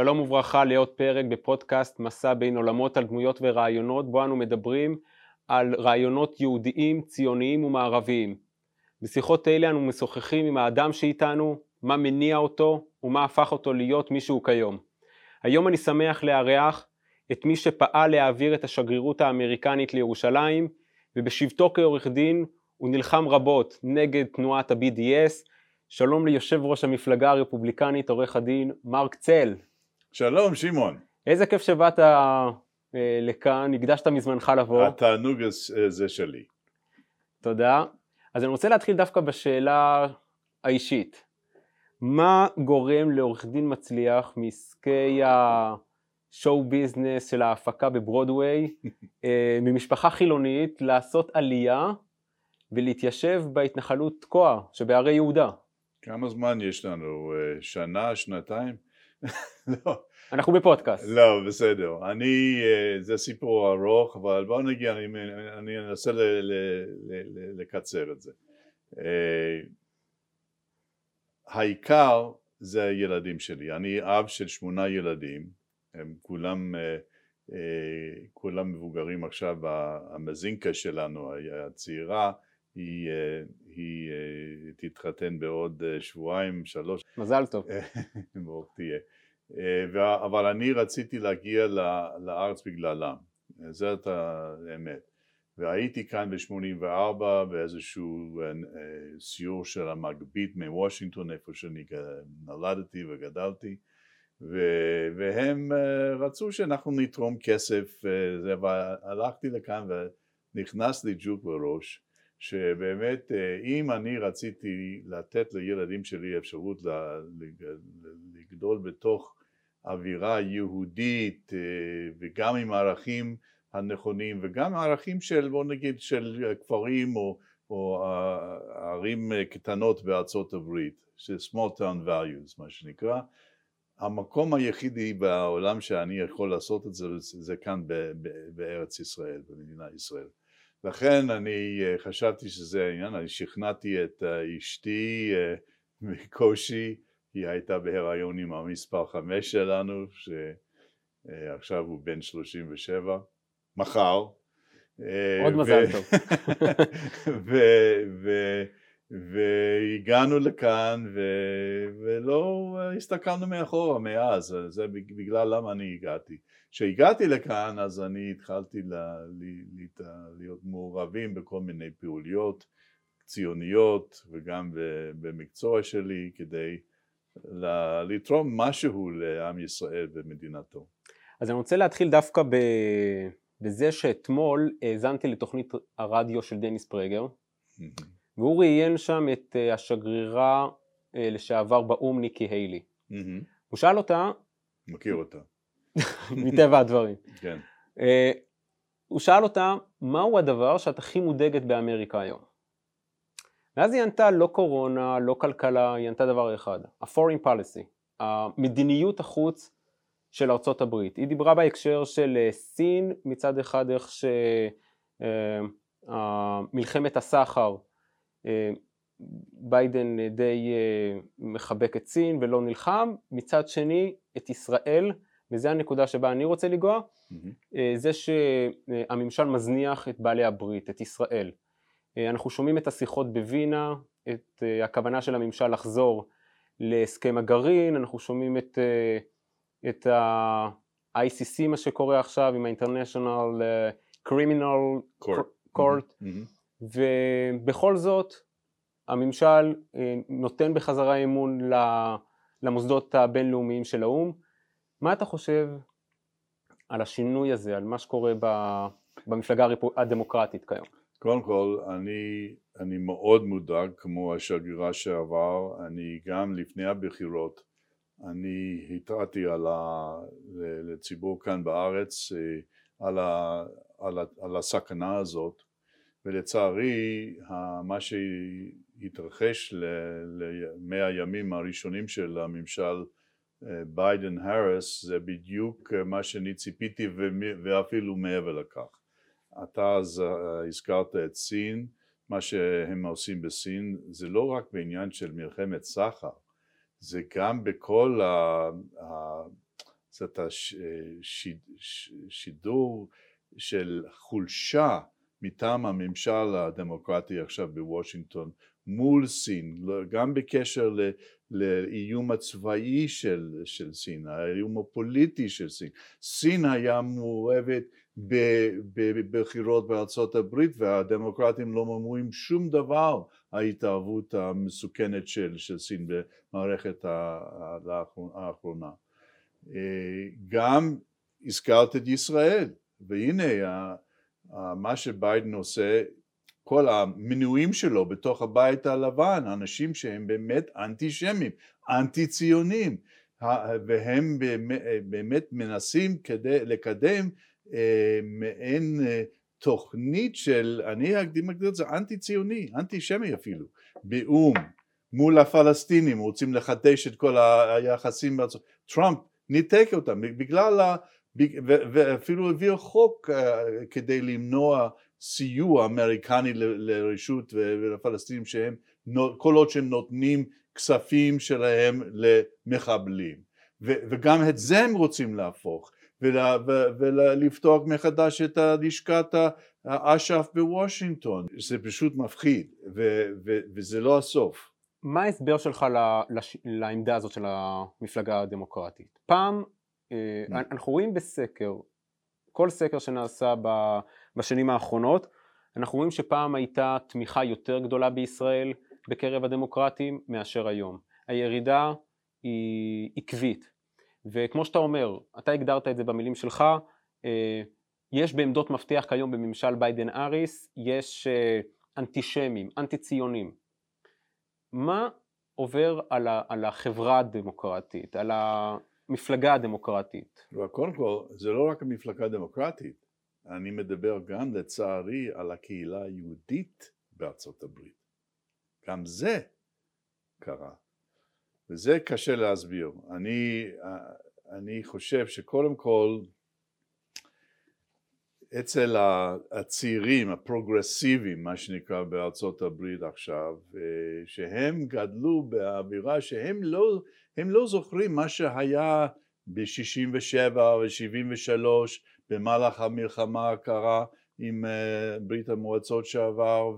שלום וברכה לעוד פרק בפודקאסט מסע בין עולמות על דמויות ורעיונות בו אנו מדברים על רעיונות יהודיים, ציוניים ומערביים. בשיחות אלה אנו משוחחים עם האדם שאיתנו, מה מניע אותו ומה הפך אותו להיות מי שהוא כיום. היום אני שמח לארח את מי שפעל להעביר את השגרירות האמריקנית לירושלים ובשבתו כעורך דין הוא נלחם רבות נגד תנועת ה-BDS. שלום ליושב ראש המפלגה הרפובליקנית עורך הדין מרק צל. שלום שמעון. איזה כיף שבאת אה, לכאן, הקדשת מזמנך לבוא. התענוג הזה שלי. תודה. אז אני רוצה להתחיל דווקא בשאלה האישית. מה גורם לעורך דין מצליח מעסקי השואו ביזנס של ההפקה בברודוויי, אה, ממשפחה חילונית, לעשות עלייה ולהתיישב בהתנחלות תקוע שבהרי יהודה? כמה זמן יש לנו? אה, שנה, שנתיים? לא. אנחנו בפודקאסט. לא, בסדר. אני, אה, זה סיפור ארוך, אבל בוא נגיד, אני, אני אנסה ל, ל, ל, לקצר את זה. אה, העיקר זה הילדים שלי. אני אב של שמונה ילדים, הם כולם, כולם מבוגרים עכשיו, המזינקה שלנו, הצעירה, היא, אה, היא אה, תתחתן בעוד אה, שבועיים, שלוש. מזל טוב. ברוך תהיה. אבל אני רציתי להגיע לארץ בגללם, זאת האמת. והייתי כאן ב-84 באיזשהו סיור של המגבית מוושינגטון, איפה שאני נולדתי וגדלתי, והם רצו שאנחנו נתרום כסף, והלכתי לכאן ונכנס לי ג'וק בראש שבאמת אה, אם אני רציתי לתת לילדים שלי אפשרות לגדול בתוך אווירה יהודית אה, וגם עם הערכים הנכונים וגם ערכים של בוא נגיד של כפרים או, או ערים קטנות בארצות הברית, של small town values מה שנקרא, המקום היחידי בעולם שאני יכול לעשות את זה זה כאן בארץ ישראל, במדינת ישראל. לכן אני אה, חשבתי שזה העניין, אני שכנעתי את אה, אשתי אה, בקושי, היא הייתה בהיריון עם המספר חמש שלנו, שעכשיו הוא בן שלושים ושבע, מחר. עוד מזל טוב. והגענו לכאן ו... ולא הסתכלנו מאחורה מאז, זה בגלל למה אני הגעתי. כשהגעתי לכאן אז אני התחלתי ל... ל... להיות מעורבים בכל מיני פעוליות ציוניות וגם במקצוע שלי כדי לתרום משהו לעם ישראל ומדינתו. אז אני רוצה להתחיל דווקא ב... בזה שאתמול האזנתי לתוכנית הרדיו של דניס פרגר והוא ראיין שם את אה, השגרירה אה, לשעבר באו"ם ניקי היילי. הוא שאל אותה... מכיר אותה. מטבע הדברים. כן. אה, הוא שאל אותה, מהו הדבר שאת הכי מודאגת באמריקה היום? ואז היא ענתה לא קורונה, לא כלכלה, היא ענתה דבר אחד, ה-foreign policy, המדיניות החוץ של ארצות הברית. היא דיברה בהקשר של סין, מצד אחד איך שמלחמת הסחר ביידן די אה, מחבק את סין ולא נלחם, מצד שני את ישראל, וזו הנקודה שבה אני רוצה לנגוע, mm-hmm. זה שהממשל מזניח את בעלי הברית, את ישראל. אה, אנחנו שומעים את השיחות בווינה, את הכוונה של הממשל לחזור להסכם הגרעין, אנחנו שומעים את, את ה-ICC, מה שקורה עכשיו עם ה-International Criminal Court, Court. Mm-hmm. ובכל זאת הממשל אה, נותן בחזרה אמון למוסדות הבינלאומיים של האו"ם. מה אתה חושב על השינוי הזה, על מה שקורה במפלגה הדמוקרטית כיום? קודם כל, אני, אני מאוד מודאג כמו השגרירה שעבר, אני גם לפני הבחירות, אני התרעתי על ה, לציבור כאן בארץ אה, על, ה, על, ה, על הסכנה הזאת ולצערי מה שהתרחש למאה הימים הראשונים של הממשל אה, ביידן האריס זה בדיוק מה שאני ציפיתי ואפילו מעבר לכך. אתה אז אה, הזכרת את סין, מה שהם עושים בסין זה לא רק בעניין של מלחמת סחר, זה גם בכל זאת השידור של חולשה מטעם הממשל הדמוקרטי עכשיו בוושינגטון מול סין, גם בקשר לאיום הצבאי של, של סין, האיום הפוליטי של סין. סין היה מעורבת בבחירות בארצות הברית והדמוקרטים לא אומרים שום דבר ההתערבות המסוכנת של, של סין במערכת האחרונה. גם הזכרת את ישראל והנה מה שביידן עושה כל המינויים שלו בתוך הבית הלבן, אנשים שהם באמת אנטישמים, אנטי ציונים, והם באמת מנסים כדי לקדם אה, מעין אה, תוכנית של, אני אקדים את זה אנטי ציוני, אנטי שמי אפילו, באו"ם, מול הפלסטינים, רוצים לחדש את כל היחסים, טראמפ ניתק אותם בגלל, ואפילו הביא חוק אה, כדי למנוע סיוע אמריקני לרשות ולפלסטינים שהם, כל עוד שהם נותנים כספים שלהם למחבלים וגם את זה הם רוצים להפוך ולפתוח מחדש את לשכת האש"ף בוושינגטון זה פשוט מפחיד וזה לא הסוף. מה ההסבר שלך לעמדה הזאת של המפלגה הדמוקרטית? פעם אה. אנחנו רואים בסקר, כל סקר שנעשה בשנים האחרונות. אנחנו רואים שפעם הייתה תמיכה יותר גדולה בישראל בקרב הדמוקרטים מאשר היום. הירידה היא עקבית, וכמו שאתה אומר, אתה הגדרת את זה במילים שלך, אה, יש בעמדות מפתח כיום בממשל ביידן אריס, יש אה, אנטישמים, אנטי ציונים. מה עובר על החברה הדמוקרטית, על המפלגה הדמוקרטית? קודם כל, זה לא רק המפלגה הדמוקרטית, אני מדבר גם לצערי על הקהילה היהודית בארצות הברית. גם זה קרה. וזה קשה להסביר. אני, אני חושב שקודם כל אצל הצעירים הפרוגרסיביים מה שנקרא בארצות הברית עכשיו שהם גדלו באווירה שהם לא, לא זוכרים מה שהיה ב-67 ו-73 במהלך המלחמה הקרה עם אה, ברית המועצות שעבר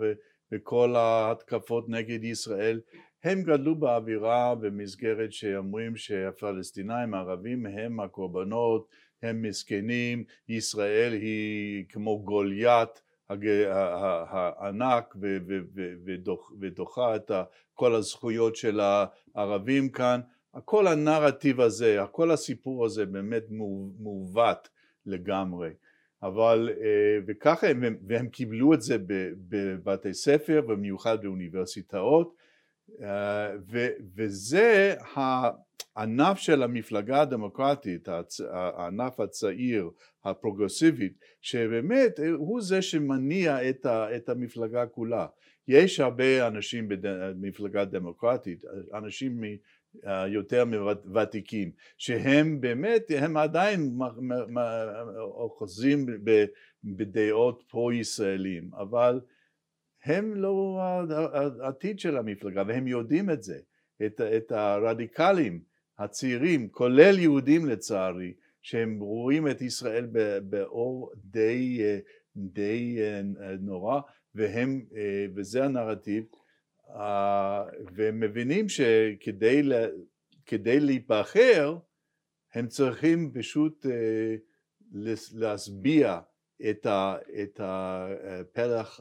וכל ההתקפות נגד ישראל. הם גדלו באווירה במסגרת שאומרים שהפלסטינאים הערבים הם הקורבנות, הם מסכנים, ישראל היא כמו גוליית הענק ודוחה את כל הזכויות של הערבים כאן, כל הנרטיב הזה, כל הסיפור הזה באמת מעוות לגמרי. אבל אה, וככה הם, והם קיבלו את זה בבתי ספר במיוחד באוניברסיטאות אה, וזה הענף של המפלגה הדמוקרטית, הענף הצעיר הפרוגרסיבית שבאמת הוא זה שמניע את המפלגה כולה. יש הרבה אנשים במפלגה דמוקרטית, אנשים יותר ותיקים, שהם באמת, הם עדיין אוחזים בדעות פרו-ישראלים, אבל הם לא העתיד של המפלגה והם יודעים את זה, את, את הרדיקלים הצעירים, כולל יהודים לצערי, שהם רואים את ישראל באור די, די נורא והם, וזה הנרטיב והם מבינים שכדי להיבחר הם צריכים פשוט אה, להשביע את, הפלח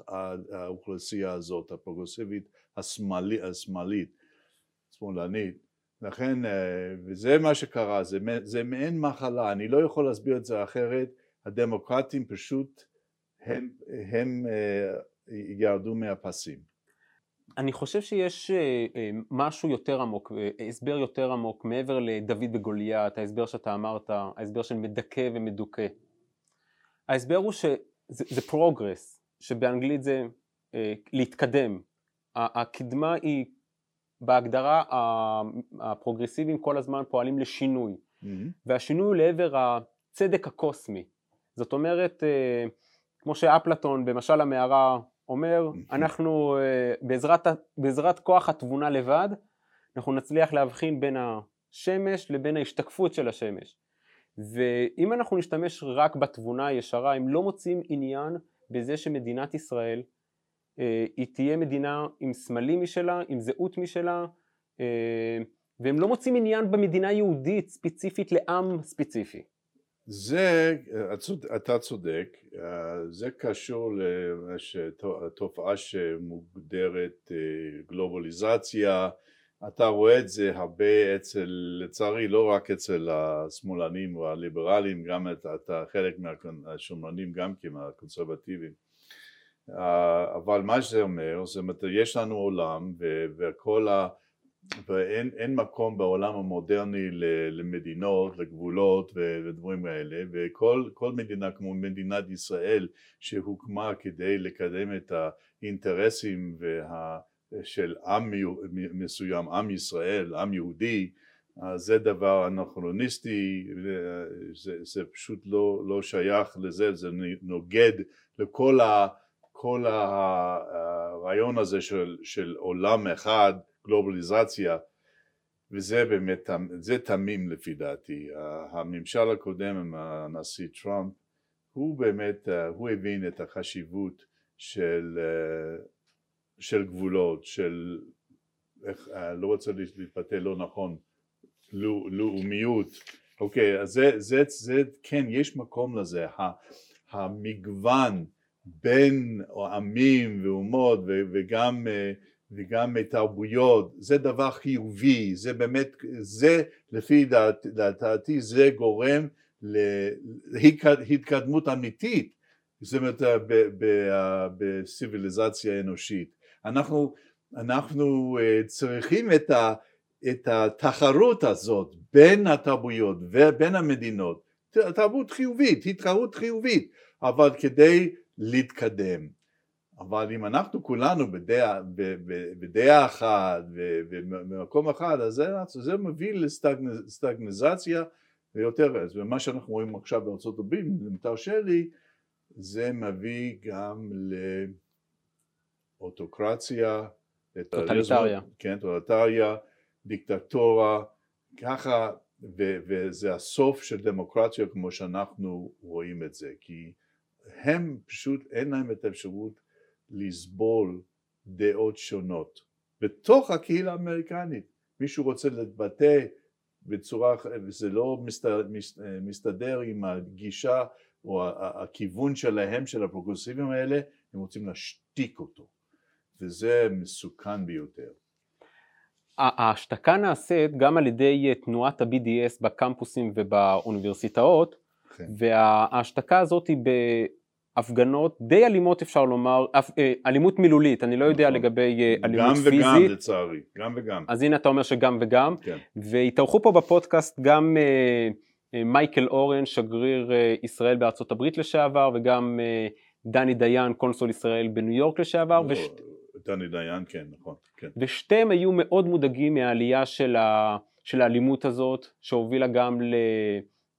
האוכלוסייה הזאת הפרוגרסיבית השמאלית, השמאלית, שמאלנית. לכן אה, וזה מה שקרה זה, זה מעין מחלה אני לא יכול להסביר את זה אחרת. הדמוקרטים פשוט הם, הם אה, ירדו מהפסים אני חושב שיש אה, אה, משהו יותר עמוק, אה, הסבר יותר עמוק מעבר לדוד וגוליית, ההסבר שאתה אמרת, ההסבר של מדכא ומדוכא. ההסבר הוא שזה progress, שבאנגלית זה להתקדם. הקדמה היא, בהגדרה הפרוגרסיביים כל הזמן פועלים לשינוי, mm-hmm. והשינוי הוא לעבר הצדק הקוסמי. זאת אומרת, כמו שאפלטון במשל המערה אומר, אנחנו אה, בעזרת, בעזרת כוח התבונה לבד, אנחנו נצליח להבחין בין השמש לבין ההשתקפות של השמש. ואם אנחנו נשתמש רק בתבונה הישרה, הם לא מוצאים עניין בזה שמדינת ישראל אה, היא תהיה מדינה עם סמלים משלה, עם זהות משלה, אה, והם לא מוצאים עניין במדינה יהודית ספציפית לעם ספציפי. זה, אתה צודק, זה קשור לתופעה שמוגדרת גלובליזציה, אתה רואה את זה הרבה אצל, לצערי לא רק אצל השמאלנים או הליברלים, גם אתה חלק מהשומרנים גם כן, הקונסרבטיביים. אבל מה שזה אומר, זאת אומרת יש לנו עולם וכל ה... ואין מקום בעולם המודרני למדינות, לגבולות ודברים כאלה וכל מדינה כמו מדינת ישראל שהוקמה כדי לקדם את האינטרסים וה... של עם מסוים, עם ישראל, עם יהודי, זה דבר אנכרוניסטי, זה, זה פשוט לא, לא שייך לזה, זה נוגד לכל ה, כל הרעיון הזה של, של עולם אחד, גלובליזציה, וזה באמת, זה תמים לפי דעתי. הממשל הקודם עם הנשיא טראמפ, הוא באמת, הוא הבין את החשיבות של של גבולות, של, איך, אני לא רוצה להתבטא לא נכון, לאומיות, אוקיי, אז זה, זה, זה, כן, יש מקום לזה, המגוון בין עמים ואומות וגם, וגם תרבויות, זה דבר חיובי, זה באמת, זה לפי דעת, דעתי זה גורם להתקדמות אמיתית, זאת אומרת בסיביליזציה אנושית. אנחנו, אנחנו אה, צריכים את, ה, את התחרות הזאת בין התרבויות ובין המדינות, תרבות חיובית, התחרות חיובית, אבל כדי להתקדם. אבל אם אנחנו כולנו בדעה, בדעה אחת ובמקום אחד, אז זה, זה מביא לסטגניזציה ויותר, ומה שאנחנו רואים עכשיו בארצות הברית, אם תרשה לי, זה מביא גם ל... אוטוקרציה, טוטליטריה, כן, טוטליטריה, דיקטטורה, ככה, ו- וזה הסוף של דמוקרטיה כמו שאנחנו רואים את זה, כי הם פשוט אין להם את האפשרות לסבול דעות שונות. בתוך הקהילה האמריקנית, מישהו רוצה להתבטא בצורה, וזה לא מסתדר, מסתדר עם הגישה או הכיוון שלהם, של הפרוגרסיבים האלה, הם רוצים להשתיק אותו. וזה מסוכן ביותר. ההשתקה נעשית גם על ידי תנועת ה-BDS בקמפוסים ובאוניברסיטאות, כן. וההשתקה הזאת היא בהפגנות די אלימות אפשר לומר, אה, אלימות מילולית, אני לא יודע נכון. לגבי אה, אלימות גם פיזית. גם וגם לצערי, גם וגם. אז הנה אתה אומר שגם וגם, כן. והתארחו פה בפודקאסט גם מייקל אורן, שגריר ישראל בארצות הברית לשעבר, וגם דני דיין, קונסול ישראל בניו יורק לשעבר. לא, וש... דני דיין, כן, נכון. כן. ושתיהם היו מאוד מודאגים מהעלייה של, ה... של האלימות הזאת, שהובילה גם ל...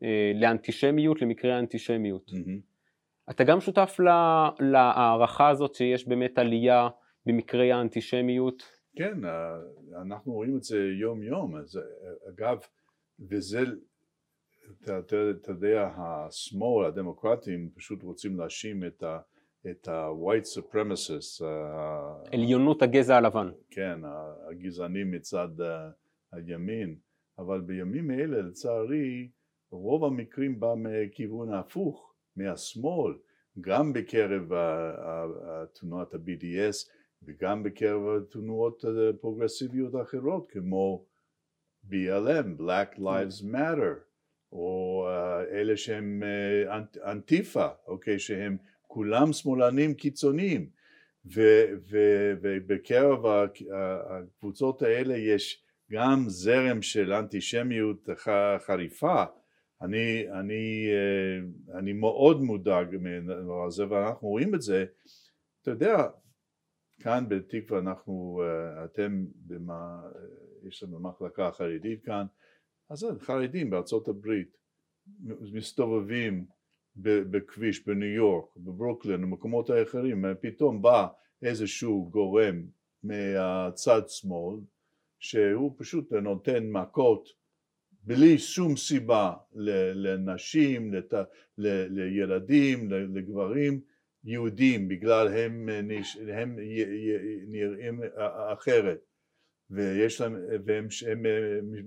אה, לאנטישמיות, למקרי האנטישמיות. Mm-hmm. אתה גם שותף לה... להערכה הזאת שיש באמת עלייה במקרי האנטישמיות? כן, אה, אנחנו רואים את זה יום יום, אז אה, אגב, וזה, אתה, אתה, אתה יודע, השמאל, הדמוקרטים, פשוט רוצים להאשים את ה... את ה-white supremacists, עליונות הגזע הלבן. כן, הגזענים מצד הימין, אבל בימים אלה לצערי רוב המקרים בא מכיוון ההפוך, מהשמאל, גם בקרב תנועת ה-BDS וגם בקרב תנועות פרוגרסיביות אחרות כמו BLM, Black Lives Matter, או אלה שהם אנטיפה, אוקיי, שהם כולם שמאלנים קיצוניים. ובקרב הקבוצות האלה יש גם זרם של אנטישמיות חריפה אני, אני, אה, אני מאוד מודאג מהדבר הזה ואנחנו רואים את זה. אתה יודע כאן בתקווה אנחנו אה, אתם במה, יש לנו מחלקה חרדית כאן. אז חרדים בארצות הברית מסתובבים בכביש בניו יורק, בברוקלין, במקומות האחרים, פתאום בא איזשהו גורם מהצד שמאל שהוא פשוט נותן מכות בלי שום סיבה לנשים, לת... לילדים, לגברים, יהודים, בגלל הם, הם נראים אחרת, ויש להם, והם הם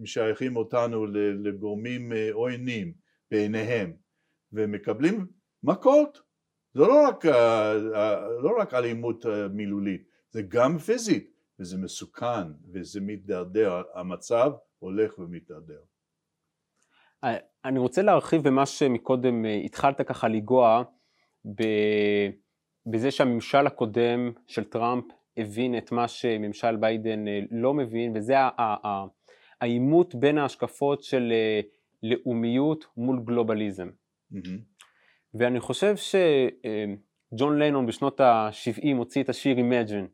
משייכים אותנו לגורמים עוינים בעיניהם, ומקבלים מכות, זה לא רק, לא רק אלימות מילולית, זה גם פיזית, וזה מסוכן, וזה מתדרדר, המצב הולך ומתדרדר. אני רוצה להרחיב במה שמקודם אה, התחלת ככה לנגוע בזה שהממשל הקודם של טראמפ הבין את מה שממשל ביידן אה, לא מבין, וזה העימות בין ההשקפות של אה, לאומיות מול גלובליזם. Mm-hmm. ואני חושב שג'ון לנון בשנות ה-70 הוציא את השיר Imagine.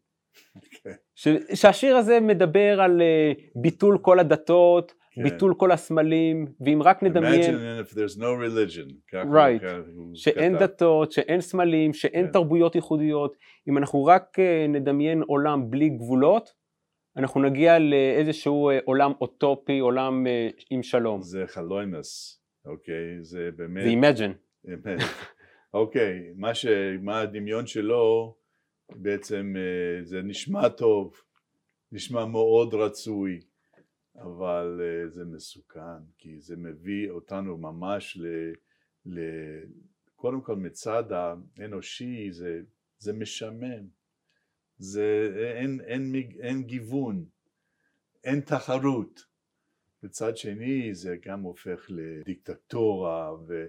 Okay. אוקיי. שהשיר הזה מדבר על ביטול כל הדתות, כן. ביטול כל הסמלים, ואם רק נדמיין... Imagine if there's no religion. right. שאין כתב. דתות, שאין סמלים, שאין כן. תרבויות ייחודיות. אם אנחנו רק אה, נדמיין עולם בלי גבולות, אנחנו נגיע לאיזשהו אה, עולם אוטופי, עולם אה, עם שלום. זה חלוינס, אוקיי? זה באמת... זה imagine. אוקיי, מה, ש... מה הדמיון שלו בעצם זה נשמע טוב, נשמע מאוד רצוי. אבל uh, זה מסוכן, כי זה מביא אותנו ממש ל... ל קודם כל מצד האנושי זה, זה משעמם, זה, אין, אין, אין, אין גיוון, אין תחרות. מצד שני זה גם הופך לדיקטטורה ו,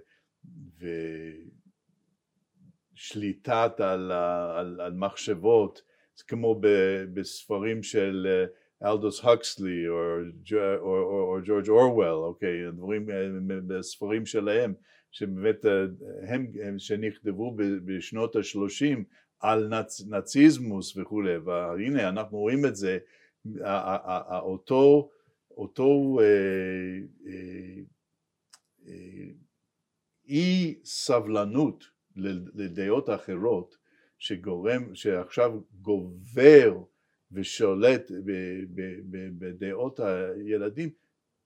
ושליטת על, על, על מחשבות, זה כמו ב, בספרים של uh, אלדוס הקסלי או ג'ורג' אורוול, אוקיי, דברים אה, בספרים שלהם, שבאמת אה, הם, הם שנכתבו בשנות השלושים על נצ, נאציזמוס וכולי, והנה אנחנו רואים את זה, אותו, אותו אה, אה, אה, אי סבלנות לדעות אחרות שגורם, שעכשיו גובר ושולט בדעות הילדים,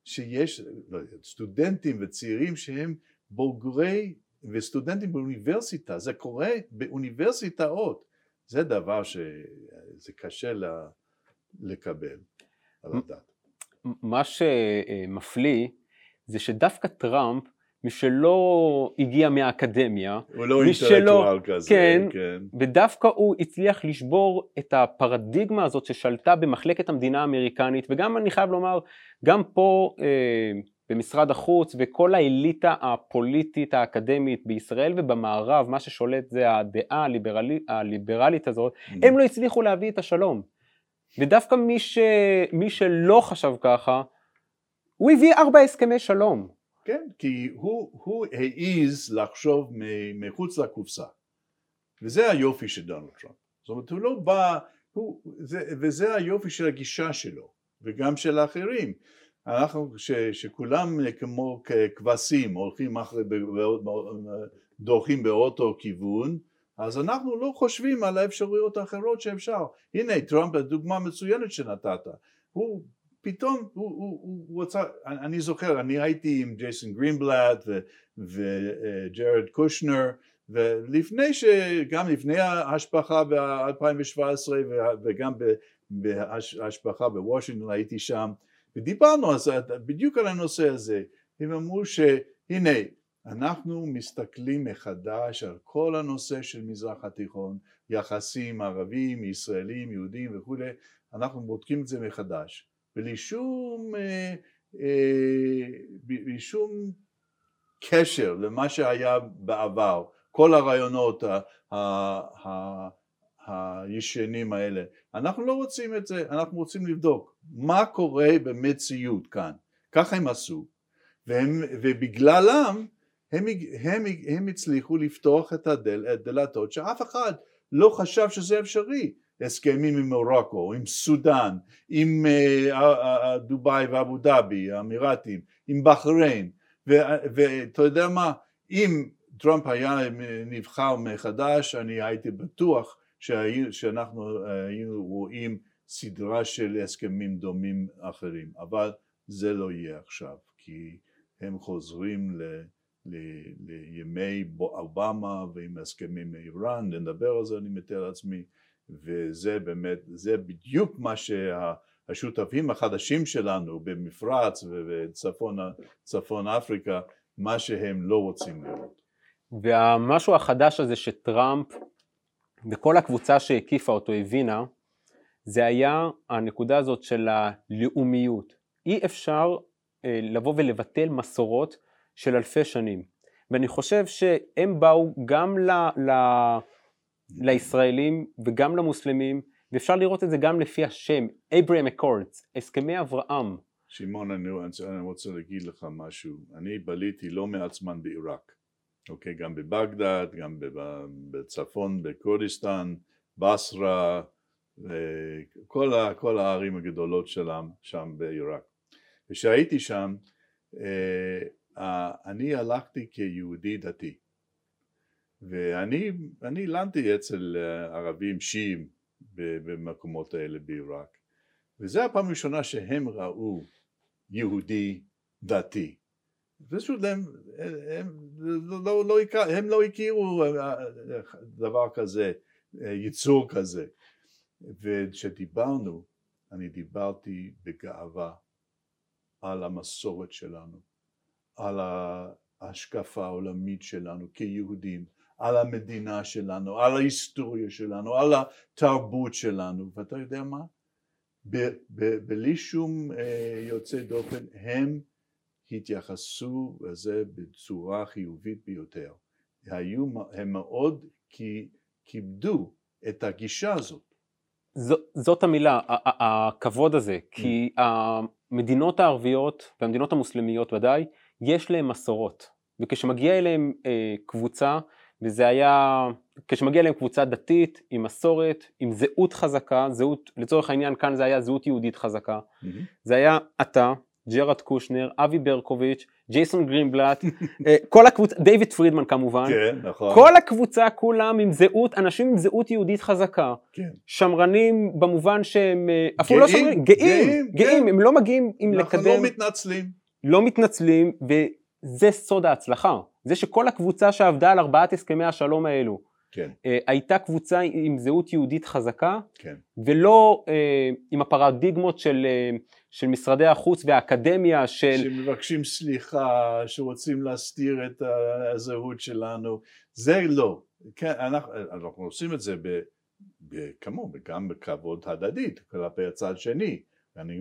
שיש לא סטודנטים וצעירים שהם בוגרי וסטודנטים באוניברסיטה, זה קורה באוניברסיטאות, זה דבר שזה קשה לקבל על הדעת. מה שמפליא זה שדווקא טראמפ מי שלא הגיע מהאקדמיה, הוא לא אינטלקטואל כזה, כן, כן, ודווקא הוא הצליח לשבור את הפרדיגמה הזאת ששלטה במחלקת המדינה האמריקנית, וגם אני חייב לומר, גם פה אה, במשרד החוץ וכל האליטה הפוליטית האקדמית בישראל ובמערב, מה ששולט זה הדעה הליברלי, הליברלית הזאת, mm. הם לא הצליחו להביא את השלום. ודווקא מי, ש, מי שלא חשב ככה, הוא הביא ארבע הסכמי שלום. כן, כי הוא, הוא העז לחשוב מחוץ לקופסה. וזה היופי של דונלד טראמפ. זאת אומרת הוא לא בא, הוא, זה, וזה היופי של הגישה שלו וגם של האחרים. אנחנו, ש, שכולם כמו כבשים הולכים אחרי, דורכים באותו כיוון אז אנחנו לא חושבים על האפשרויות האחרות שאפשר. הנה טראמפ דוגמה מצוינת שנתת. הוא פתאום הוא, הוא, הוא, הוא רצה, אני זוכר, אני הייתי עם ג'ייסון גרינבלט וג'רד קושנר ולפני ש... גם לפני ההשפחה ב-2017 וגם בהשפחה בוושינגטון הייתי שם ודיברנו אז בדיוק על הנושא הזה. הם אמרו שהנה אנחנו מסתכלים מחדש על כל הנושא של מזרח התיכון יחסים ערבים, ישראלים, יהודים וכולי אנחנו בודקים את זה מחדש בלי שום, אה, אה, בלי שום קשר למה שהיה בעבר, כל הרעיונות הישנים האלה, אנחנו לא רוצים את זה, אנחנו רוצים לבדוק מה קורה במציאות כאן, ככה הם עשו, והם, ובגללם הם, הם, הם הצליחו לפתוח את הדלתות שאף אחד לא חשב שזה אפשרי הסכמים עם מורוקו, עם סודאן, עם uh, דובאי ואבו דאבי, האמירתים, עם בחריין, ואתה יודע מה, אם טראמפ היה נבחר מחדש, אני הייתי בטוח שהי, שאנחנו היינו רואים סדרה של הסכמים דומים אחרים, אבל זה לא יהיה עכשיו, כי הם חוזרים ל, לימי אובמה ועם הסכמים מאיראן, נדבר על זה אני מתאר לעצמי, וזה באמת, זה בדיוק מה שהשותפים החדשים שלנו במפרץ ובצפון אפריקה, מה שהם לא רוצים לראות. והמשהו החדש הזה שטראמפ וכל הקבוצה שהקיפה אותו הבינה, זה היה הנקודה הזאת של הלאומיות. אי אפשר אה, לבוא ולבטל מסורות של אלפי שנים. ואני חושב שהם באו גם ל, ל, לישראלים וגם למוסלמים, ואפשר לראות את זה גם לפי השם, אברהם אקורדס, הסכמי אברהם. שמעון, אני, אני רוצה להגיד לך משהו. אני בליתי לא מעט זמן בעיראק. אוקיי, גם בבגדד, גם בצפון, בכורדיסטן, בסרה, כל, כל הערים הגדולות שלם, שם בעיראק. וכשהייתי שם, אה, אני הלכתי כיהודי דתי. ואני לנתי אצל ערבים שיעים במקומות האלה בעיראק. וזו הפעם הראשונה שהם ראו יהודי דתי. פשוט הם, הם, לא, לא, לא, הם לא הכירו אה, דבר כזה, אה, יצור כזה. וכשדיברנו, אני דיברתי בגאווה על המסורת שלנו, על ההשקפה העולמית שלנו כיהודים, על המדינה שלנו, על ההיסטוריה שלנו, על התרבות שלנו, ואתה יודע מה? בלי שום אה, יוצא דופן, הם התייחסו לזה בצורה חיובית ביותר. היו, הם מאוד כיבדו את הגישה הזאת. ז, זאת המילה, הכבוד הזה, כי mm. המדינות הערביות והמדינות המוסלמיות ודאי, יש להם מסורות, וכשמגיעה אליהם אה, קבוצה, וזה היה, כשמגיעה אליהם קבוצה דתית, עם מסורת, עם זהות חזקה, זהות, לצורך העניין כאן זה היה זהות יהודית חזקה, mm-hmm. זה היה אתה, ג'רד קושנר, אבי ברקוביץ', ג'ייסון גרינבלט, אה, כל הקבוצה, דיוויד פרידמן כמובן, כן, נכון. כל הקבוצה כולם עם זהות, אנשים עם זהות יהודית חזקה, כן. שמרנים במובן שהם אה, אפילו לא שמרנים, גאים, גאים, גאים, כן. הם לא מגיעים עם אנחנו לקדם, אנחנו לא מתנצלים, לא מתנצלים, וזה סוד ההצלחה, זה שכל הקבוצה שעבדה על ארבעת הסכמי השלום האלו, כן. אה, הייתה קבוצה עם זהות יהודית חזקה, כן. ולא אה, עם הפרדיגמות של, אה, של משרדי החוץ והאקדמיה של... שמבקשים סליחה, שרוצים להסתיר את הזהות שלנו, זה לא. כן, אנחנו, אנחנו עושים את זה ב, ב, כמו, גם בכבוד הדדית כלפי הצד שני. אני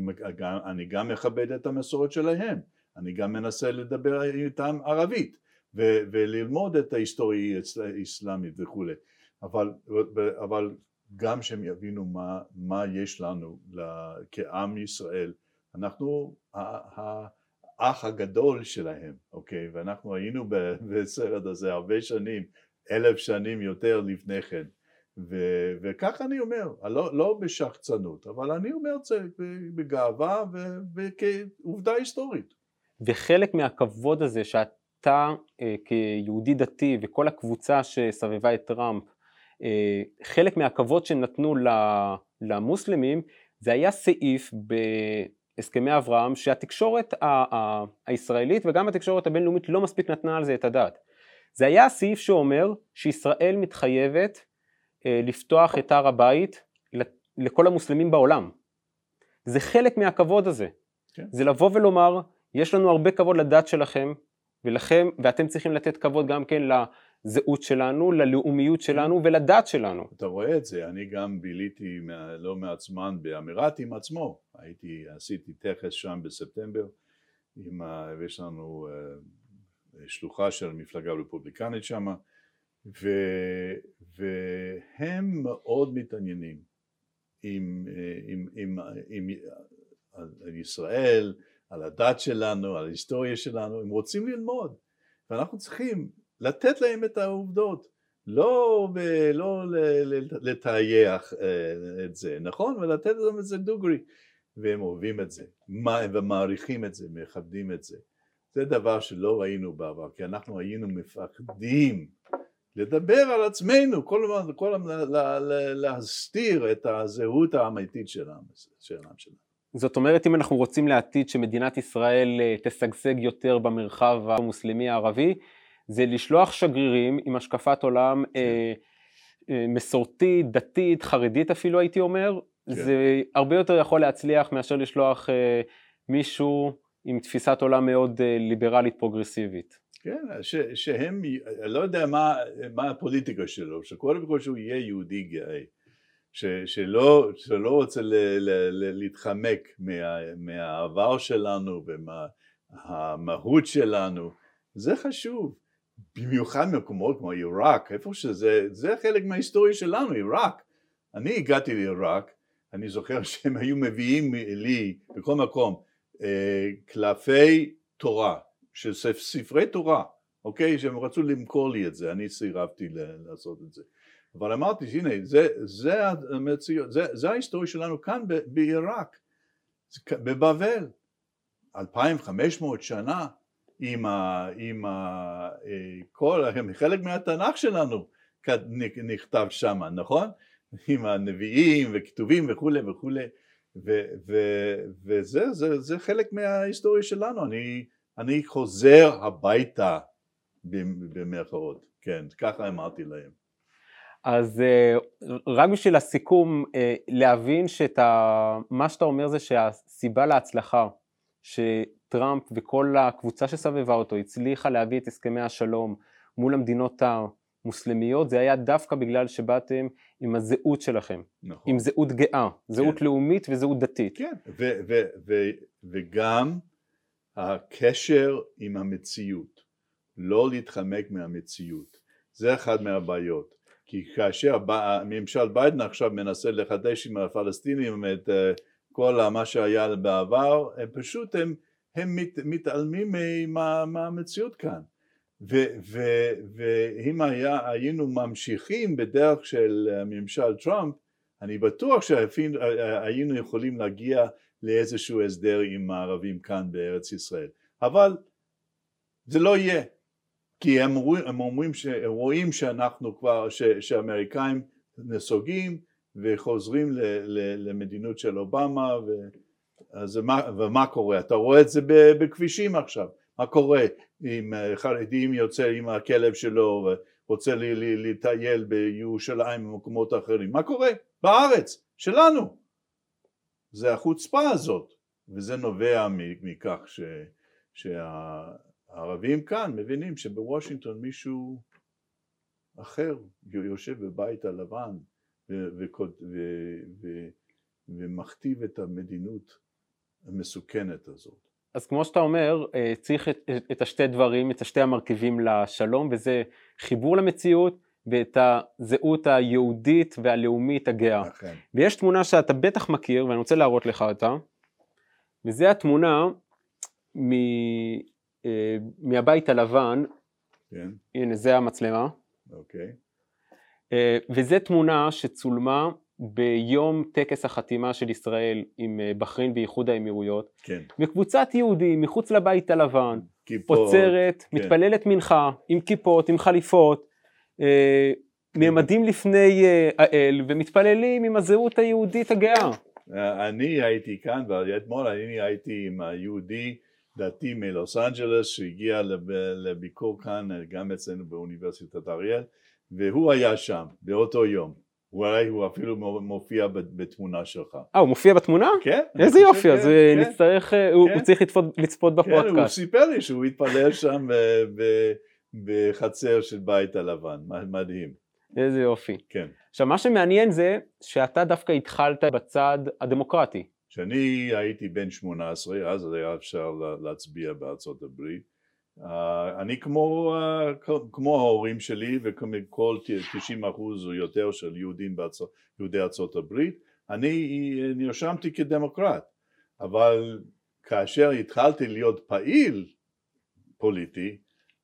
אני גם מכבד את המסורת שלהם, אני גם מנסה לדבר איתם ערבית. ו- וללמוד את ההיסטוריה האסלאמית וכולי אבל, אבל גם שהם יבינו מה, מה יש לנו כעם ישראל אנחנו האח הגדול שלהם אוקיי ואנחנו היינו בסרט הזה הרבה שנים אלף שנים יותר לפני כן ו- וכך אני אומר, לא, לא בשחצנות, אבל אני אומר את זה בגאווה וכעובדה היסטורית. וחלק מהכבוד הזה שאת אתה אה, כיהודי דתי וכל הקבוצה שסבבה את טראמפ, אה, חלק מהכבוד שנתנו למוסלמים זה היה סעיף בהסכמי אברהם שהתקשורת הישראלית וגם התקשורת הבינלאומית לא מספיק נתנה על זה את הדעת. זה היה הסעיף שאומר שישראל מתחייבת אה, לפתוח את הר הבית לכל המוסלמים בעולם. זה חלק מהכבוד הזה. כן. זה לבוא ולומר, יש לנו הרבה כבוד לדת שלכם, ולכם, ואתם צריכים לתת כבוד גם כן לזהות שלנו, ללאומיות שלנו ולדת שלנו. אתה רואה את זה, אני גם ביליתי לא מעט זמן באמירטים עצמו, הייתי, עשיתי טקס שם בספטמבר, עם. ויש לנו uh, שלוחה של המפלגה הרפובליקנית שם, ו... והם מאוד מתעניינים עם, אה, עם, עם, עם, עם ישראל, על הדת שלנו, על ההיסטוריה שלנו, הם רוצים ללמוד ואנחנו צריכים לתת להם את העובדות, לא, לא לטייח אה, את זה, נכון? ולתת להם את זה דוגרי והם אוהבים את זה ומעריכים את זה, מכבדים את זה זה דבר שלא ראינו בעבר כי אנחנו היינו מפחדים לדבר על עצמנו, כל הזמן, כל הזמן להסתיר את הזהות האמיתית שלנו. שלנו. זאת אומרת, אם אנחנו רוצים לעתיד שמדינת ישראל אה, תשגשג יותר במרחב המוסלמי הערבי, זה לשלוח שגרירים עם השקפת עולם כן. אה, אה, מסורתית, דתית, חרדית אפילו הייתי אומר, כן. זה הרבה יותר יכול להצליח מאשר לשלוח אה, מישהו עם תפיסת עולם מאוד אה, ליברלית פרוגרסיבית. כן, ש, שהם, לא יודע מה, מה הפוליטיקה שלו, שקודם כל שהוא יהיה יהודי גאה, ש, שלא, שלא רוצה ל, ל, ל, להתחמק מה, מהעבר שלנו ומהמהות שלנו, זה חשוב. במיוחד במקומות כמו עיראק, איפה שזה, זה חלק מההיסטוריה שלנו, עיראק. אני הגעתי לעיראק, אני זוכר שהם היו מביאים לי בכל מקום אה, קלפי תורה, של ספרי תורה, אוקיי? שהם רצו למכור לי את זה, אני סירבתי לעשות את זה. אבל אמרתי, הנה, זה, זה, המציאות, זה, זה ההיסטוריה שלנו כאן בעיראק, בבבל, 2,500 שנה, עם, ה, עם ה, אה, כל, חלק מהתנ"ך שלנו נכתב שם, נכון? עם הנביאים וכתובים וכולי וכולי ו, ו, וזה זה, זה חלק מההיסטוריה שלנו, אני, אני חוזר הביתה במרכאות, כן, ככה אמרתי להם. אז אה, רק בשביל הסיכום, אה, להבין שמה שאתה אומר זה שהסיבה להצלחה, טראמפ וכל הקבוצה שסבבה אותו הצליחה להביא את הסכמי השלום מול המדינות המוסלמיות, זה היה דווקא בגלל שבאתם עם הזהות שלכם, נכון. עם זהות גאה, זהות כן. לאומית וזהות דתית. כן, ו- ו- ו- וגם הקשר עם המציאות, לא להתחמק מהמציאות, זה אחד מהבעיות. כי כאשר הממשל ביידן עכשיו מנסה לחדש עם הפלסטינים את אה, כל מה שהיה בעבר, הם פשוט, הם הם מת, מתעלמים מה, מהמציאות כאן. ו, ו, ואם היינו ממשיכים בדרך של ממשל טראמפ, אני בטוח שהיינו יכולים להגיע לאיזשהו הסדר עם הערבים כאן בארץ ישראל. אבל זה לא יהיה, כי הם, הם אומרים, רואים שאנחנו כבר, ש, שהאמריקאים נסוגים וחוזרים ל, ל, למדינות של אובמה ו, אז מה, ומה קורה? אתה רואה את זה בכבישים עכשיו, מה קורה אם אה, חרדים יוצא עם הכלב שלו ורוצה לטייל בירושלים ובמקומות אחרים, מה קורה? בארץ, שלנו. זה החוצפה הזאת, וזה נובע מכך ש, שהערבים כאן מבינים שבוושינגטון מישהו אחר יושב בבית הלבן ומכתיב את המדינות המסוכנת הזאת. אז כמו שאתה אומר, אה, צריך את, את השתי דברים, את השתי המרכיבים לשלום, וזה חיבור למציאות ואת הזהות היהודית והלאומית הגאה. אכן. ויש תמונה שאתה בטח מכיר, ואני רוצה להראות לך אותה, וזה התמונה מ, מהבית הלבן, כן. הנה זה המצלמה, אוקיי. אה, וזה תמונה שצולמה ביום טקס החתימה של ישראל עם אה, בחריין ואיחוד האמירויות, כן. וקבוצת יהודים מחוץ לבית הלבן, כיפות, עוצרת, כן. מתפללת מנחה, עם כיפות, עם חליפות, אה, נעמדים לפני אה, האל ומתפללים עם הזהות היהודית הגאה. אני הייתי כאן, ואתמול אני הייתי עם היהודי דתי מלוס אנג'לס שהגיע לביקור כאן גם אצלנו באוניברסיטת אריאל והוא היה שם באותו יום אולי הוא אפילו מופיע בתמונה שלך. אה, הוא מופיע בתמונה? כן. איזה יופי, אז כן. נצטרך, אה, כן. הוא צריך לצפות בפודקאסט. כן, הוא סיפר לי שהוא התפלל שם בחצר של בית הלבן, מדהים. איזה יופי. כן. עכשיו, מה שמעניין זה שאתה דווקא התחלת בצד הדמוקרטי. כשאני הייתי בן 18, אז היה אפשר להצביע בארצות הברית. Uh, אני כמו, uh, כמו ההורים שלי וכמו 90 אחוז או יותר של יהודים בארצות, יהודי ארצות הברית אני נרשמתי כדמוקרט אבל כאשר התחלתי להיות פעיל פוליטי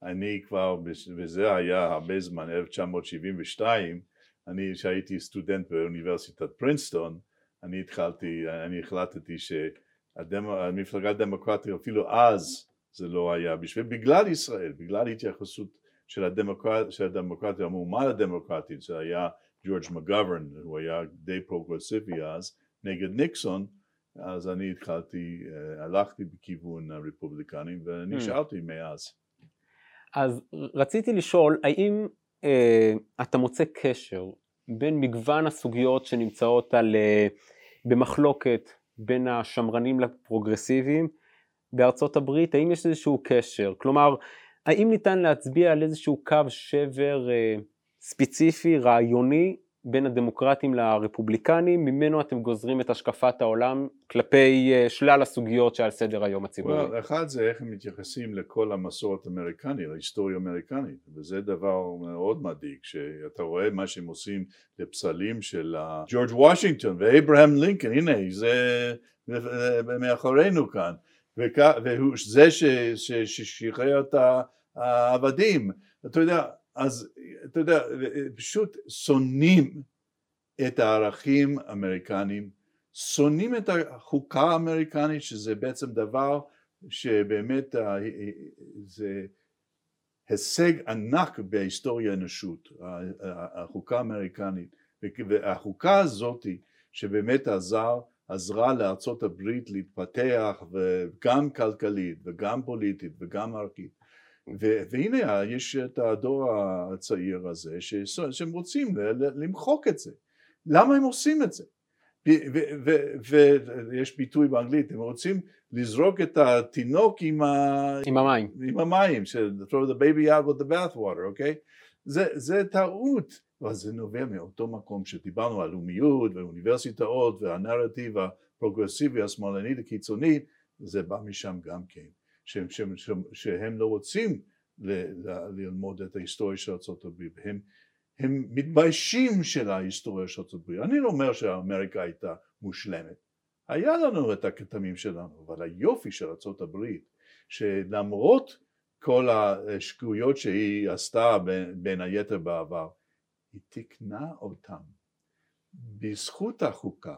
אני כבר, וזה היה הרבה זמן, 1972 אני שהייתי סטודנט באוניברסיטת פרינסטון אני התחלתי, אני החלטתי שהמפלגה הדמוקרטית אפילו אז זה לא היה בשביל, בגלל ישראל, בגלל התייחסות של, הדמוקרט, של הדמוקרטיה, המהומה הדמוקרטית, זה היה ג'ורג' מגוורן, הוא היה די פרוגרסיבי אז, נגד ניקסון, אז אני התחלתי, אה, הלכתי בכיוון הרפובליקנים ונשארתי mm. מאז. אז רציתי לשאול, האם אה, אתה מוצא קשר בין מגוון הסוגיות שנמצאות על, אה, במחלוקת בין השמרנים לפרוגרסיביים בארצות הברית, האם יש איזשהו קשר? כלומר, האם ניתן להצביע על איזשהו קו שבר אה, ספציפי, רעיוני, בין הדמוקרטים לרפובליקנים, ממנו אתם גוזרים את השקפת העולם כלפי אה, שלל הסוגיות שעל סדר היום הציבורי. well, אחד זה איך הם מתייחסים לכל המסורת האמריקנית, להיסטוריה האמריקנית, וזה דבר מאוד מדאיג, שאתה רואה מה שהם עושים לפסלים של ג'ורג' וושינגטון ואברהם לינקן, הנה זה מאחורינו כאן, והוא זה ששחרר את העבדים, אתה יודע אז אתה יודע, פשוט שונאים את הערכים האמריקניים, שונאים את החוקה האמריקנית שזה בעצם דבר שבאמת זה הישג ענק בהיסטוריה האנושות, החוקה האמריקנית, והחוקה הזאת שבאמת עזר, עזרה לארצות הברית להתפתח גם כלכלית וגם פוליטית וגם ערכית והנה יש את הדור הצעיר הזה שהם רוצים למחוק את זה. למה הם עושים את זה? ויש ביטוי באנגלית, הם רוצים לזרוק את התינוק עם, ה... עם המים, עם המים, של throw the baby out with the bath water, אוקיי? Okay? זה, זה טעות, אבל זה נובע מאותו מקום שדיברנו על לאומיות ואוניברסיטאות והנרטיב הפרוגרסיבי השמאלני הקיצוני, זה בא משם גם כן. שהם, שהם, שהם, שהם לא רוצים ל, ל, ללמוד את ההיסטוריה של ארה"ב, הם, הם מתביישים של ההיסטוריה של ארה"ב. אני לא אומר שאמריקה הייתה מושלמת, היה לנו את הכתמים שלנו, אבל היופי של ארה"ב, שלמרות כל השגויות שהיא עשתה בין, בין היתר בעבר, היא תיקנה אותם בזכות החוקה,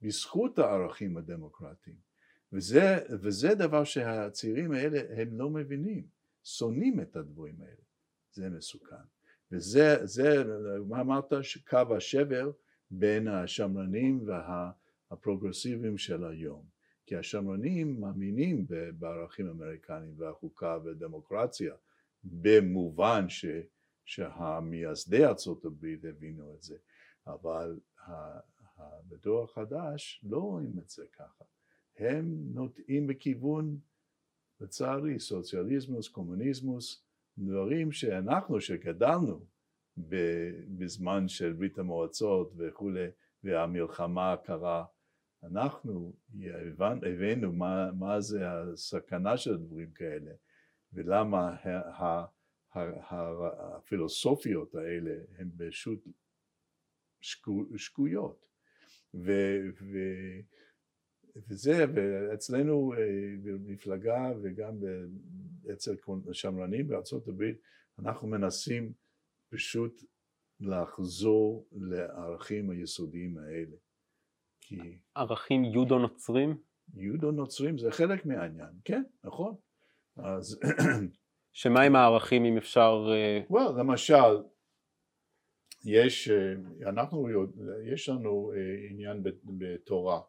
בזכות הערכים הדמוקרטיים. וזה, וזה דבר שהצעירים האלה הם לא מבינים, שונאים את הדברים האלה, זה מסוכן. וזה, זה, מה אמרת, קו השבר בין השמרנים והפרוגרסיביים של היום. כי השמרנים מאמינים בערכים אמריקניים והחוקה ודמוקרטיה במובן ש, שהמייסדי ארצות הברית הבינו את זה, אבל בדור החדש לא רואים את זה ככה. הם נוטעים בכיוון, לצערי, סוציאליזמוס, קומוניזמוס, דברים שאנחנו שגדלנו בזמן של ברית המועצות וכולי, והמלחמה הקרה, אנחנו הבנו מה, מה זה הסכנה של דברים כאלה ולמה הפילוסופיות האלה הן פשוט שגויות. וזה, ואצלנו אה, במפלגה וגם אצל שמרנים בארצות הברית, אנחנו מנסים פשוט לחזור לערכים היסודיים האלה. כי... ערכים יודו-נוצרים? יודו-נוצרים זה חלק מהעניין, כן, נכון. אז... שמה עם הערכים אם אפשר... well, אה, למשל, יש, אה, אנחנו, יש לנו עניין בתורה.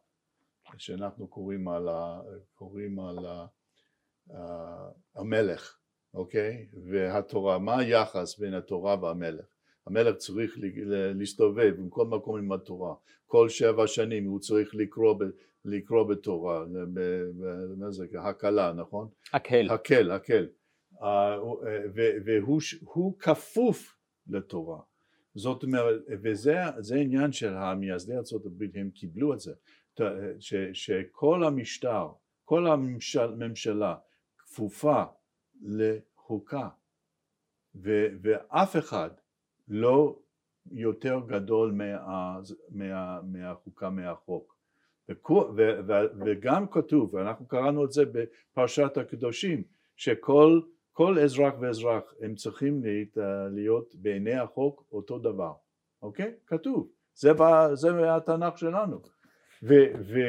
שאנחנו קוראים על, ה, קוראים על ה, ה, המלך, אוקיי? והתורה, מה היחס בין התורה והמלך? המלך צריך להסתובב בכל מקום עם התורה, כל שבע שנים הוא צריך לקרוא, ב, לקרוא בתורה, מה זה, הקלה, נכון? הקל. הקל, הקל. והוא כפוף לתורה. זאת אומרת, וזה עניין של המייסדי ארה"ב, הם קיבלו את זה. ש, שכל המשטר, כל הממשלה כפופה לחוקה ו, ואף אחד לא יותר גדול מה, מה, מהחוקה מהחוק. ו, ו, וגם כתוב, ואנחנו קראנו את זה בפרשת הקדושים, שכל כל אזרח ואזרח הם צריכים להיות בעיני החוק אותו דבר, אוקיי? כתוב, זה, זה מהתנ"ך שלנו ו, ו,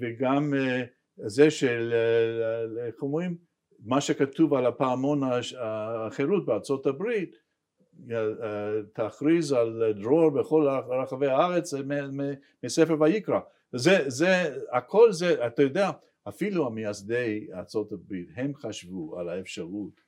וגם אה, זה של, אה, איך אומרים, מה שכתוב על הפעמון החירות בארצות הברית, תכריז על דרור בכל רחבי הארץ מספר ויקרא. זה, זה, הכל זה, אתה יודע, אפילו המייסדי ארצות הברית, הם חשבו על האפשרות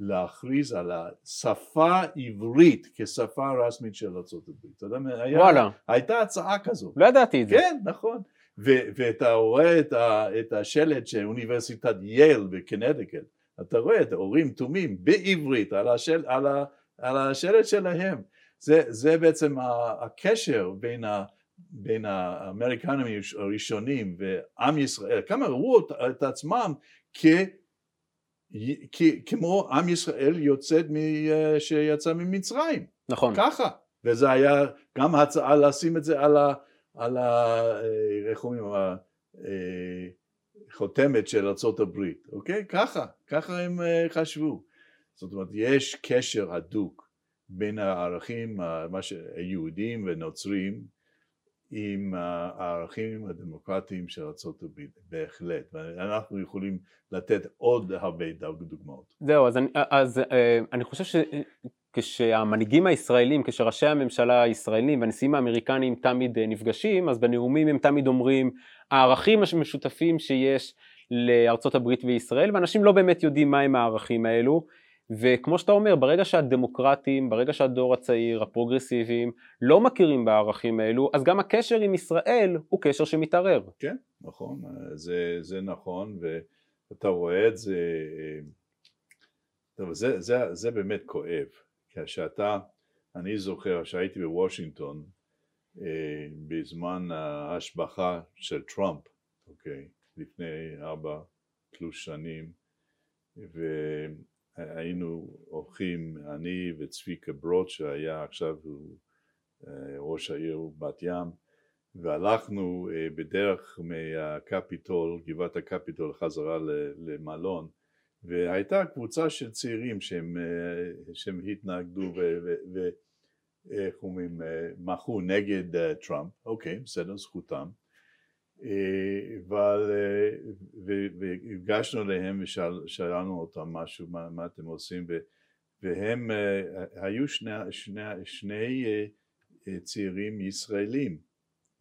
להכריז על השפה העברית כשפה רשמית של ארצות הברית. אתה יודע, וואלה. הייתה הצעה כזו. לא ידעתי את זה. כן, נכון. ו- ואתה רואה את, ה- את השלט של אוניברסיטת יייל בקנדיקט, אתה רואה את ההורים תומים בעברית על, השל, על, ה- על השלט שלהם. זה, זה בעצם הקשר בין, ה- בין האמריקנים הראשונים ועם ישראל, כמה ראו את עצמם כ... כ, כמו עם ישראל יוצאת מ, שיצא ממצרים, נכון. ככה, וזה היה גם הצעה לשים את זה על, ה, על ה, איך אומרים, החותמת של ארה"ב, אוקיי? ככה, ככה הם חשבו. זאת אומרת, יש קשר הדוק בין הערכים היהודיים ונוצרים עם הערכים הדמוקרטיים של ארה"ב, בהחלט, ואנחנו יכולים לתת עוד הרבה דוגמאות. זהו, אז אני, אז, אני חושב שכשהמנהיגים הישראלים, כשראשי הממשלה הישראלים והנשיאים האמריקניים תמיד נפגשים, אז בנאומים הם תמיד אומרים הערכים המשותפים שיש הברית וישראל, ואנשים לא באמת יודעים מהם הערכים האלו. וכמו שאתה אומר, ברגע שהדמוקרטים, ברגע שהדור הצעיר, הפרוגרסיביים, לא מכירים בערכים האלו, אז גם הקשר עם ישראל הוא קשר שמתערער. כן, נכון, זה, זה נכון, ואתה רואה את זה, טוב, זה, זה, זה באמת כואב, כשאתה, אני זוכר שהייתי בוושינגטון אה, בזמן ההשבחה של טראמפ, אוקיי, לפני ארבע פלוס שנים, ו... היינו הולכים, אני וצביקה ברוט שהיה עכשיו הוא אה, ראש העיר בת ים והלכנו אה, בדרך מהקפיטול, גבעת הקפיטול חזרה למלון והייתה קבוצה של צעירים שהם, אה, שהם התנגדו ואיך אומרים, מחו נגד טראמפ, אוקיי בסדר זכותם אבל, אה, והגשנו להם ושאלנו אותם משהו, מה, מה אתם עושים, והם, אה, היו שני, שני, שני צעירים ישראלים,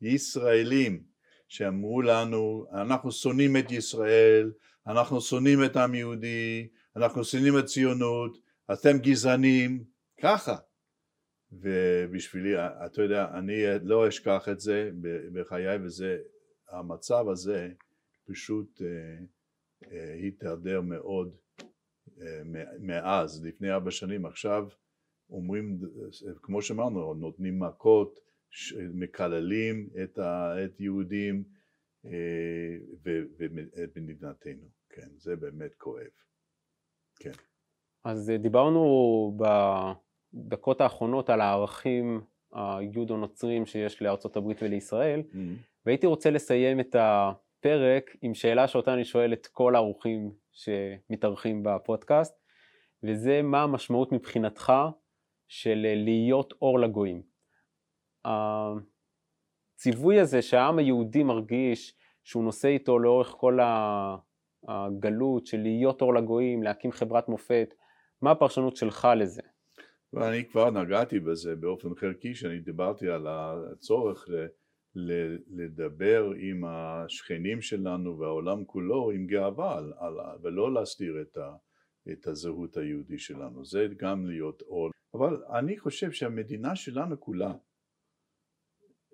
ישראלים, שאמרו לנו, אנחנו שונאים את ישראל, אנחנו שונאים את העם יהודי, אנחנו שונאים את ציונות, אתם גזענים, ככה. ובשבילי, אתה יודע, אני לא אשכח את זה בחיי וזה המצב הזה פשוט אה, אה, הידרדר מאוד אה, מאז, לפני ארבע שנים, עכשיו אומרים, כמו שאמרנו, נותנים מכות, מקללים את, ה, את יהודים ואת מדינתנו, כן, זה באמת כואב, כן. אז דיברנו בדקות האחרונות על הערכים היהודו-נוצרים שיש לארצות הברית ולישראל, mm-hmm. והייתי רוצה לסיים את הפרק עם שאלה שאותה אני שואל את כל האורחים שמתארחים בפודקאסט, וזה מה המשמעות מבחינתך של להיות אור לגויים. הציווי הזה שהעם היהודי מרגיש שהוא נושא איתו לאורך כל הגלות של להיות אור לגויים, להקים חברת מופת, מה הפרשנות שלך לזה? ואני כבר נגעתי בזה באופן חלקי, שאני דיברתי על הצורך לדבר עם השכנים שלנו והעולם כולו עם גאווה על, על, ולא להסתיר את, ה, את הזהות היהודי שלנו, זה גם להיות אור. אבל אני חושב שהמדינה שלנו כולה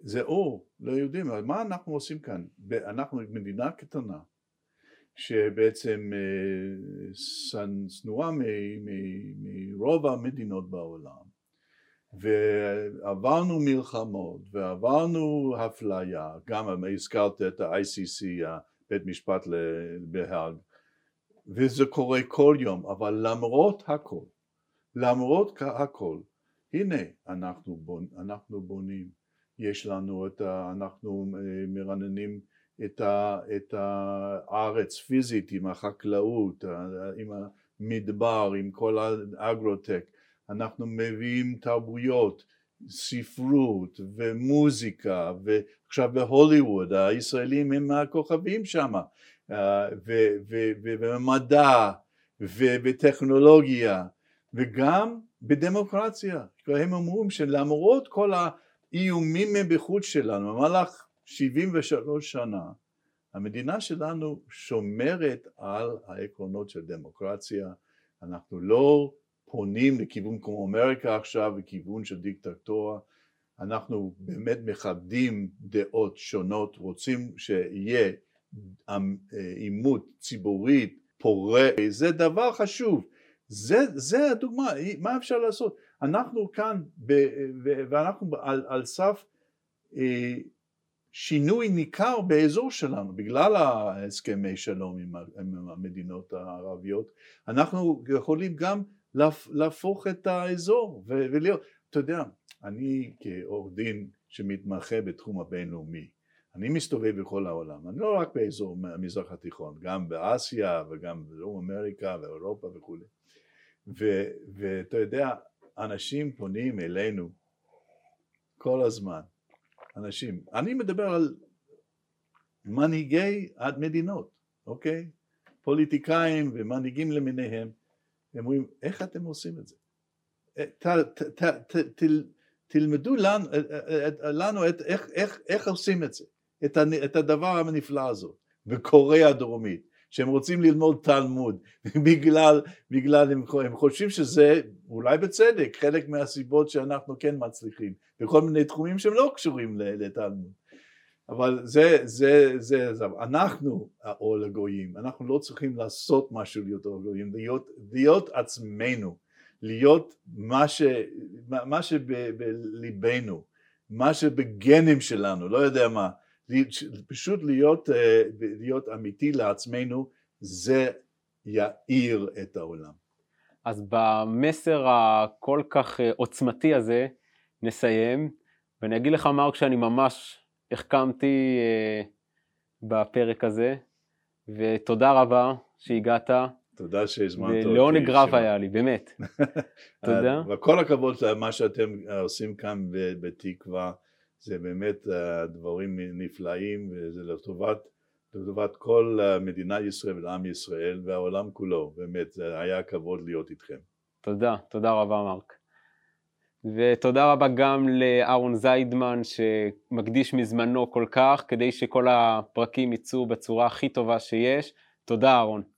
זה אור ליהודים, מה אנחנו עושים כאן? אנחנו מדינה קטנה שבעצם אה, שנואה מרוב המדינות בעולם ועברנו מלחמות ועברנו אפליה, גם הזכרת את ה-ICC, בית משפט בהאג, וזה קורה כל יום, אבל למרות הכל, למרות הכל, הנה אנחנו, בונ, אנחנו בונים, יש לנו את ה... אנחנו אה, מרננים את, ה, את הארץ פיזית עם החקלאות, עם המדבר, עם כל האגרוטק, אנחנו מביאים תרבויות, ספרות ומוזיקה ועכשיו בהוליווד הישראלים הם הכוכבים שם אה, ומדע וטכנולוגיה וגם בדמוקרטיה. הם אומרים שלמרות כל האיומים מבחוץ שלנו, במהלך 73 שנה, המדינה שלנו שומרת על העקרונות של דמוקרטיה, אנחנו לא פונים לכיוון כמו אמריקה עכשיו, לכיוון של דיקטטורה, אנחנו באמת מכבדים דעות שונות, רוצים שיהיה עימות ציבורית פורה, זה דבר חשוב, זה, זה הדוגמה, מה אפשר לעשות? אנחנו כאן ב, ואנחנו על, על סף אה, שינוי ניכר באזור שלנו בגלל ההסכמי שלום עם המדינות הערביות, אנחנו יכולים גם להפוך את האזור ולהיות, אתה יודע, אני כעורך דין שמתמחה בתחום הבינלאומי, אני מסתובב בכל העולם, אני לא רק באזור המזרח התיכון, גם באסיה וגם בדרום אמריקה ואירופה וכולי, ואתה יודע, אנשים פונים אלינו כל הזמן, אנשים, אני מדבר על מנהיגי מדינות, אוקיי? פוליטיקאים ומנהיגים למיניהם, הם אומרים, איך אתם עושים את זה? ת, ת, ת, ת, ת, תלמדו לנו, לנו את, איך, איך, איך עושים את זה, את, את הדבר הנפלא הזה, בקוריאה הדרומית, שהם רוצים ללמוד תלמוד, בגלל, בגלל הם, הם חושבים שזה, אולי בצדק, חלק מהסיבות שאנחנו כן מצליחים, בכל מיני תחומים שהם לא קשורים לתלמוד. אבל זה, זה, זה, זה, אנחנו האור לגויים, אנחנו לא צריכים לעשות משהו להיות אור לגויים, להיות, להיות עצמנו, להיות מה, שבליבנו, מה שבגנים שלנו, לא יודע מה, פשוט להיות, אה, להיות אמיתי לעצמנו, זה יאיר את העולם. אז במסר הכל כך אה, עוצמתי הזה נסיים, ואני אגיד לך מרק שאני ממש החכמתי אה, בפרק הזה, ותודה רבה שהגעת. תודה שהזמנת אותי. ולעונג רב היה לי, באמת. תודה. וכל הכבוד למה שאתם עושים כאן בתקווה, זה באמת אה, דברים נפלאים, וזה לטובת, לטובת כל אה, מדינת ישראל ולעם ישראל והעולם כולו, באמת, זה היה כבוד להיות איתכם. תודה, תודה רבה מרק. ותודה רבה גם לאהרון זיידמן שמקדיש מזמנו כל כך כדי שכל הפרקים יצאו בצורה הכי טובה שיש. תודה אהרון.